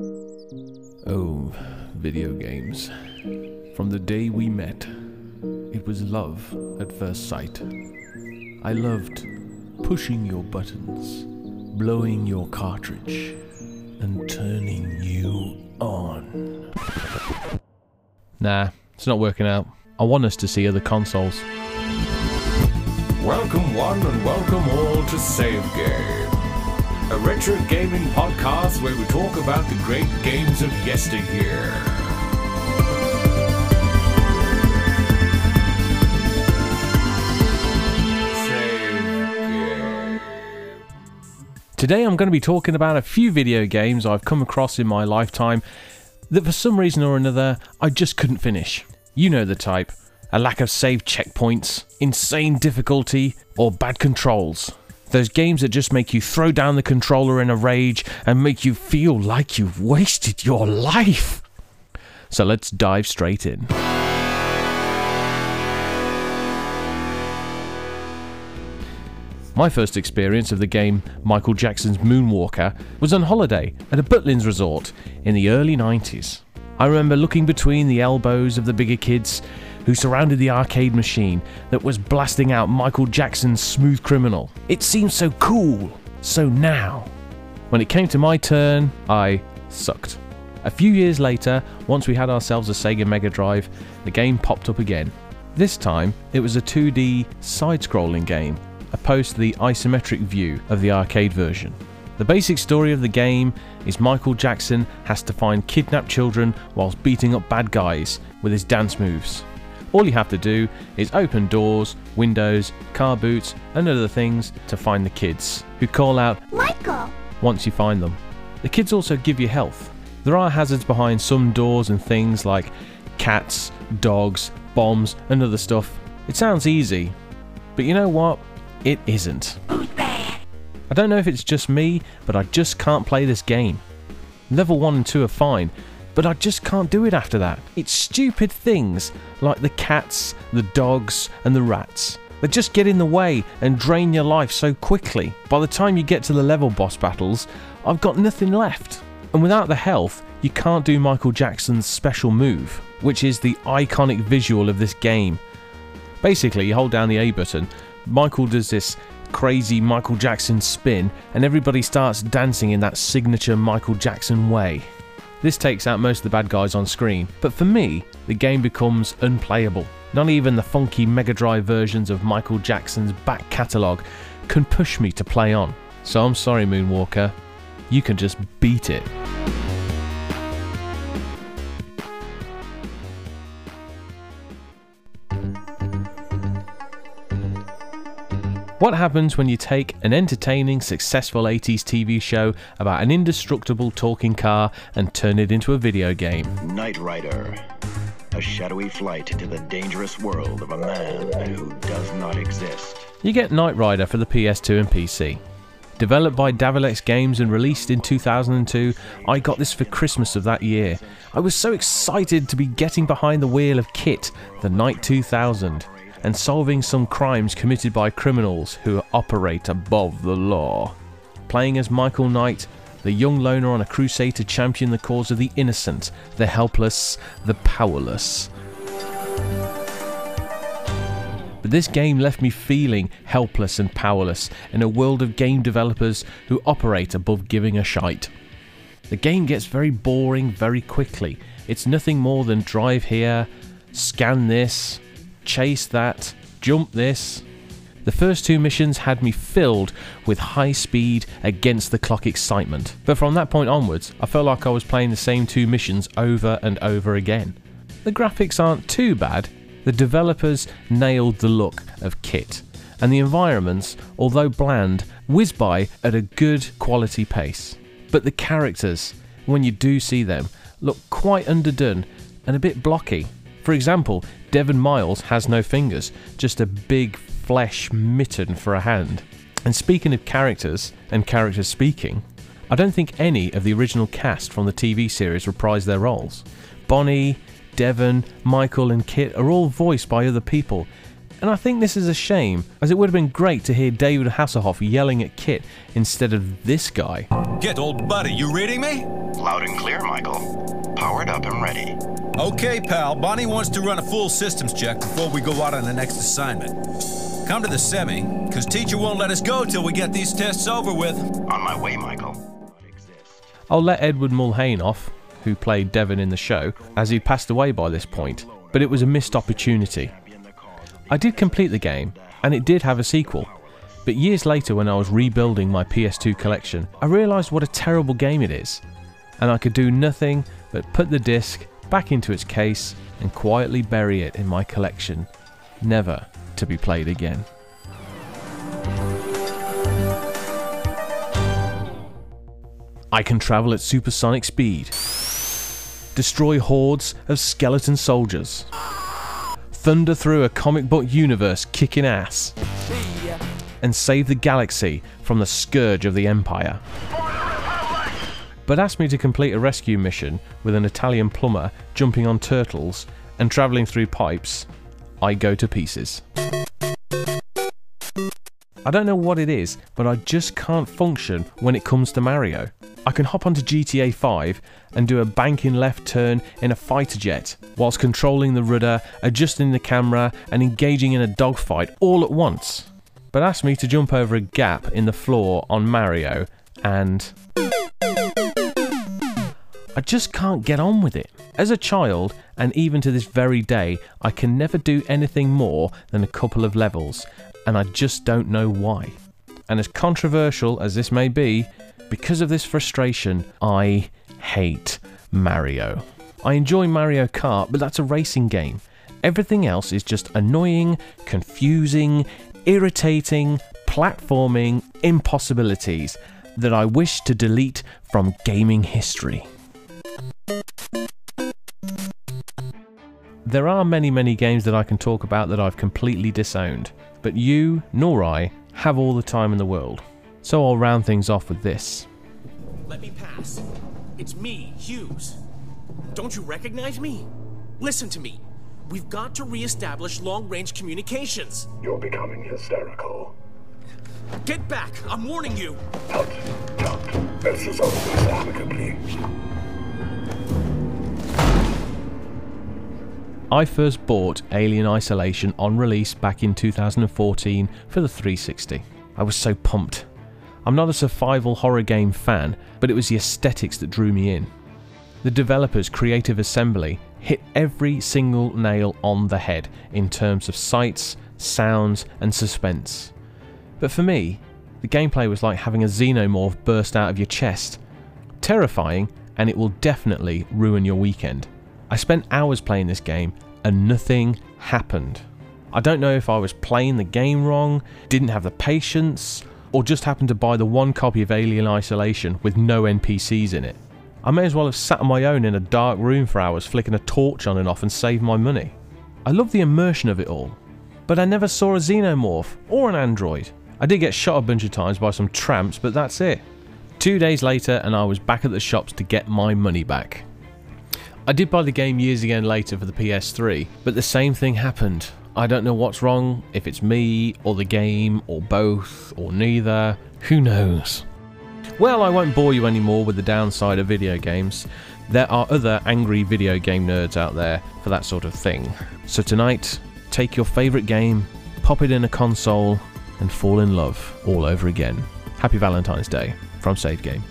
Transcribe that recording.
Oh, video games. From the day we met, it was love at first sight. I loved pushing your buttons, blowing your cartridge, and turning you on. Nah, it's not working out. I want us to see other consoles. Welcome one and welcome all to Save Game, a retro gaming podcast where we talk about the great games of yesteryear. Today I'm going to be talking about a few video games I've come across in my lifetime that for some reason or another I just couldn't finish. You know the type. A lack of save checkpoints, insane difficulty, or bad controls. Those games that just make you throw down the controller in a rage and make you feel like you've wasted your life. So let's dive straight in. My first experience of the game Michael Jackson's Moonwalker was on holiday at a Butlins resort in the early 90s. I remember looking between the elbows of the bigger kids who surrounded the arcade machine that was blasting out Michael Jackson's Smooth Criminal. It seemed so cool, so now. When it came to my turn, I sucked. A few years later, once we had ourselves a Sega Mega Drive, the game popped up again. This time, it was a 2D side scrolling game, opposed to the isometric view of the arcade version. The basic story of the game is Michael Jackson has to find kidnapped children whilst beating up bad guys with his dance moves. All you have to do is open doors, windows, car boots, and other things to find the kids, who call out Michael! once you find them. The kids also give you health. There are hazards behind some doors and things like cats, dogs, bombs, and other stuff. It sounds easy, but you know what? It isn't. I don't know if it's just me, but I just can't play this game. Level 1 and 2 are fine, but I just can't do it after that. It's stupid things like the cats, the dogs, and the rats that just get in the way and drain your life so quickly. By the time you get to the level boss battles, I've got nothing left. And without the health, you can't do Michael Jackson's special move, which is the iconic visual of this game. Basically, you hold down the A button, Michael does this crazy Michael Jackson spin, and everybody starts dancing in that signature Michael Jackson way. This takes out most of the bad guys on screen, but for me, the game becomes unplayable. Not even the funky Mega Drive versions of Michael Jackson's back catalogue can push me to play on. So I'm sorry, Moonwalker, you can just beat it. What happens when you take an entertaining, successful 80s TV show about an indestructible talking car and turn it into a video game? Knight Rider. A shadowy flight into the dangerous world of a man who does not exist. You get Knight Rider for the PS2 and PC. Developed by Davilex Games and released in 2002, I got this for Christmas of that year. I was so excited to be getting behind the wheel of KITT, the Knight 2000, and solving some crimes committed by criminals who operate above the law. Playing as Michael Knight, the young loner on a crusade to champion the cause of the innocent, the helpless, the powerless. But this game left me feeling helpless and powerless in a world of game developers who operate above giving a shite. The game gets very boring very quickly. It's nothing more than drive here, scan this, chase that, jump this. The first two missions had me filled with high speed, against the clock excitement, but from that point onwards, I felt like I was playing the same two missions over and over again. The graphics aren't too bad, the developers nailed the look of KITT, and the environments, although bland, whiz by at a good quality pace. But the characters, when you do see them, look quite underdone and a bit blocky. For example, Devon Miles has no fingers, just a big flesh mitten for a hand. And speaking of characters and characters speaking, I don't think any of the original cast from the TV series reprised their roles. Bonnie, Devon, Michael, and KITT are all voiced by other people, And I think this is a shame, as it would have been great to hear David Hasselhoff yelling at KITT instead of this guy. Get old buddy, you reading me? Loud and clear, Michael. Powered up and ready. Okay, pal. Bonnie wants to run a full systems check before we go out on the next assignment. Come to the semi, because teacher won't let us go till we get these tests over with. On my way, Michael. I'll let Edward Mulhare off, who played Devon in the show, as he'd passed away by this point, but it was a missed opportunity. I did complete the game, and it did have a sequel. But years later, when I was rebuilding my PS2 collection, I realised what a terrible game it is, and I could do nothing but put the disc back into its case and quietly bury it in my collection, never to be played again. I can travel at supersonic speed, destroy hordes of skeleton soldiers, thunder through a comic book universe kicking ass, and save the galaxy from the scourge of the Empire. But ask me to complete a rescue mission with an Italian plumber jumping on turtles and travelling through pipes, I go to pieces. I don't know what it is, but I just can't function when it comes to Mario. I can hop onto GTA 5 and do a banking left turn in a fighter jet, whilst controlling the rudder, adjusting the camera, and engaging in a dogfight all at once. But ask me to jump over a gap in the floor on Mario, and. I just can't get on with it. As a child, and even to this very day, I can never do anything more than a couple of levels, and I just don't know why. And as controversial as this may be, because of this frustration, I hate Mario. I enjoy Mario Kart, but that's a racing game. Everything else is just annoying, confusing, irritating, platforming impossibilities that I wish to delete from gaming history. There are many, many games that I can talk about that I've completely disowned, but you, nor I, have all the time in the world. So I'll round things off with this. Let me pass. It's me, Hughes. Don't you recognize me? Listen to me. We've got to re-establish long-range communications. You're becoming hysterical. Get back! I'm warning you! Tut, tut. Let's resolve this amicably. I first bought Alien Isolation on release back in 2014 for the 360. I was so pumped. I'm not a survival horror game fan, but it was the aesthetics that drew me in. The developers' Creative Assembly hit every single nail on the head in terms of sights, sounds, and suspense. But for me, the gameplay was like having a xenomorph burst out of your chest. Terrifying, and it will definitely ruin your weekend. I spent hours playing this game and nothing happened. I don't know if I was playing the game wrong, didn't have the patience, or just happened to buy the one copy of Alien Isolation with no NPCs in it. I may as well have sat on my own in a dark room for hours flicking a torch on and off and saved my money. I love the immersion of it all, but I never saw a xenomorph or an android. I did get shot a bunch of times by some tramps, but that's it. Two days later, and I was back at the shops to get my money back. I did buy the game years again later for the PS3, but the same thing happened. I don't know what's wrong, if it's me, or the game, or both, or neither. Who knows? Well, I won't bore you anymore with the downside of video games. There are other angry video game nerds out there for that sort of thing. So tonight, take your favourite game, pop it in a console, and fall in love all over again. Happy Valentine's Day from Save Game.